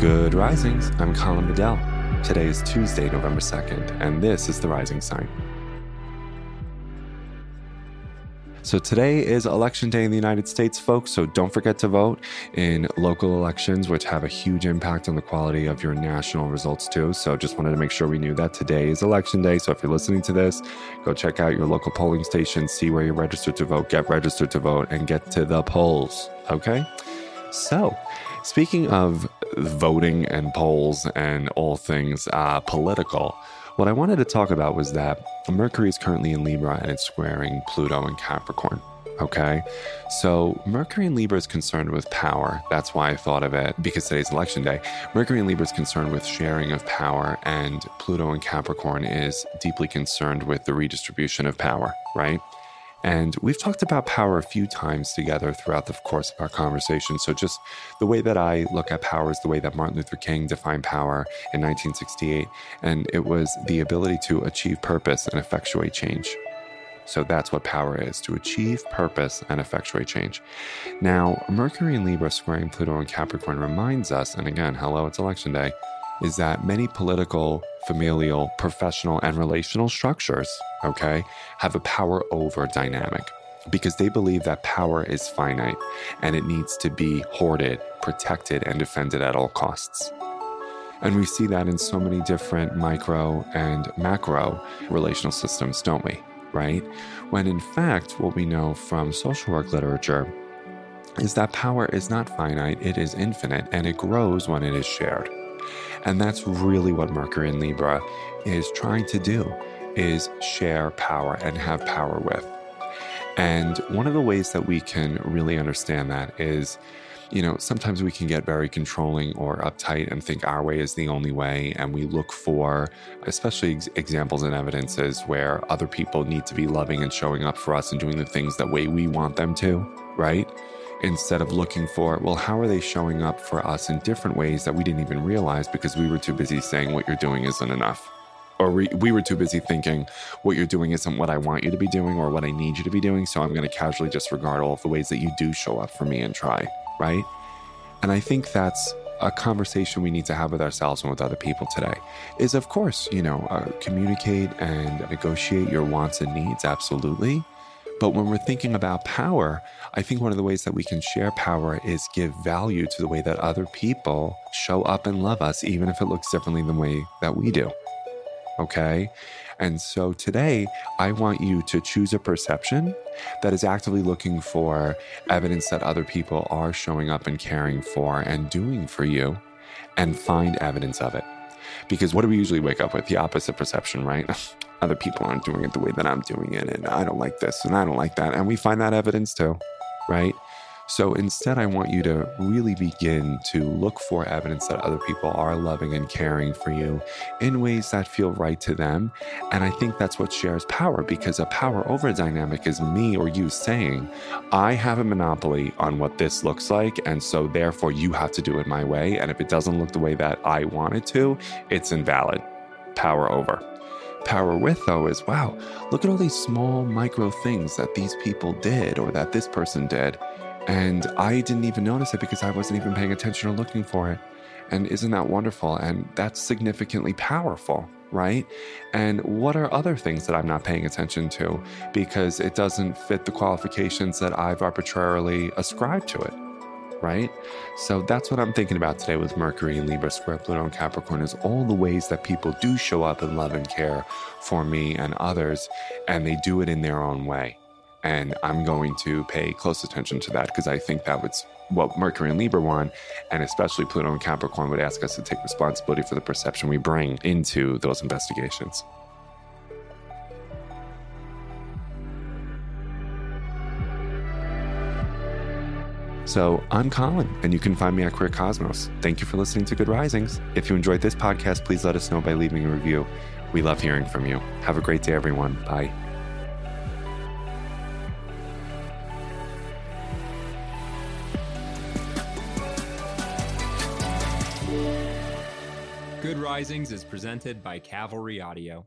Good risings. I'm Colin Bedell. Today is Tuesday, November 2nd, and this is the rising sign. So, today is election day in the United States, folks. So, don't forget to vote in local elections, which have a huge impact on the quality of your national results, too. So, just wanted to make sure we knew that today is election day. So, if you're listening to this, go check out your local polling station, see where you're registered to vote, get registered to vote, and get to the polls. Okay? So, speaking of voting and polls and all things uh, political, what I wanted to talk about was that Mercury is currently in Libra and it's squaring Pluto and Capricorn. Okay. So Mercury in Libra is concerned with power. That's why I thought of it because today's election day. Mercury in Libra is concerned with sharing of power, and Pluto in Capricorn is deeply concerned with the redistribution of power, right? And we've talked about power a few times together throughout the course of our conversation. So, just the way that I look at power is the way that Martin Luther King defined power in 1968. And it was the ability to achieve purpose and effectuate change. So, that's what power is to achieve purpose and effectuate change. Now, Mercury in Libra squaring Pluto and Capricorn reminds us, and again, hello, it's election day, is that many political familial, professional, and relational structures, okay, have a power over dynamic because they believe that power is finite and it needs to be hoarded, protected, and defended at all costs. And we see that in so many different micro and macro relational systems, don't we? Right? When in fact, what we know from social work literature is that power is not finite, it is infinite, and it grows when it is shared. And that's really what Mercury in Libra is trying to do is share power and have power with. And one of the ways that we can really understand that is, you know, sometimes we can get very controlling or uptight and think our way is the only way. And we look for, especially ex- examples and evidences where other people need to be loving and showing up for us and doing the things that way we want them to, right? Instead of looking for, well, how are they showing up for us in different ways that we didn't even realize because we were too busy saying what you're doing isn't enough? Or we, we were too busy thinking what you're doing isn't what I want you to be doing or what I need you to be doing. So I'm going to casually disregard all of the ways that you do show up for me and try, right? And I think that's a conversation we need to have with ourselves and with other people today is, of course, you know, uh, communicate and negotiate your wants and needs, absolutely. But when we're thinking about power, I think one of the ways that we can share power is give value to the way that other people show up and love us, even if it looks differently than the way that we do. Okay? And so today, I want you to choose a perception that is actively looking for evidence that other people are showing up and caring for and doing for you, and find evidence of it. Because what do we usually wake up with? The opposite perception, right? other people aren't doing it the way that I'm doing it, and I don't like this and I don't like that. And we find that evidence too, right? So instead, I want you to really begin to look for evidence that other people are loving and caring for you in ways that feel right to them. And I think that's what shares power because a power over dynamic is me or you saying, I have a monopoly on what this looks like. And so therefore, you have to do it my way. And if it doesn't look the way that I want it to, it's invalid. Power over power with, though, is wow, look at all these small micro things that these people did or that this person did. And I didn't even notice it because I wasn't even paying attention or looking for it. And isn't that wonderful? And that's significantly powerful, right? And what are other things that I'm not paying attention to because it doesn't fit the qualifications that I've arbitrarily ascribed to it? Right? So that's what I'm thinking about today with Mercury and Libra square Pluto and Capricorn is all the ways that people do show up and love and care for me and others, and they do it in their own way. And I'm going to pay close attention to that because I think that was what Mercury and Libra want, and especially Pluto and Capricorn would ask us to take responsibility for the perception we bring into those investigations. So I'm Colin, and you can find me at Queer Cosmos. Thank you for listening to Good Risings. If you enjoyed this podcast, please let us know by leaving a review. We love hearing from you. Have a great day, everyone. Bye. Good Risings is presented by Cavalry Audio.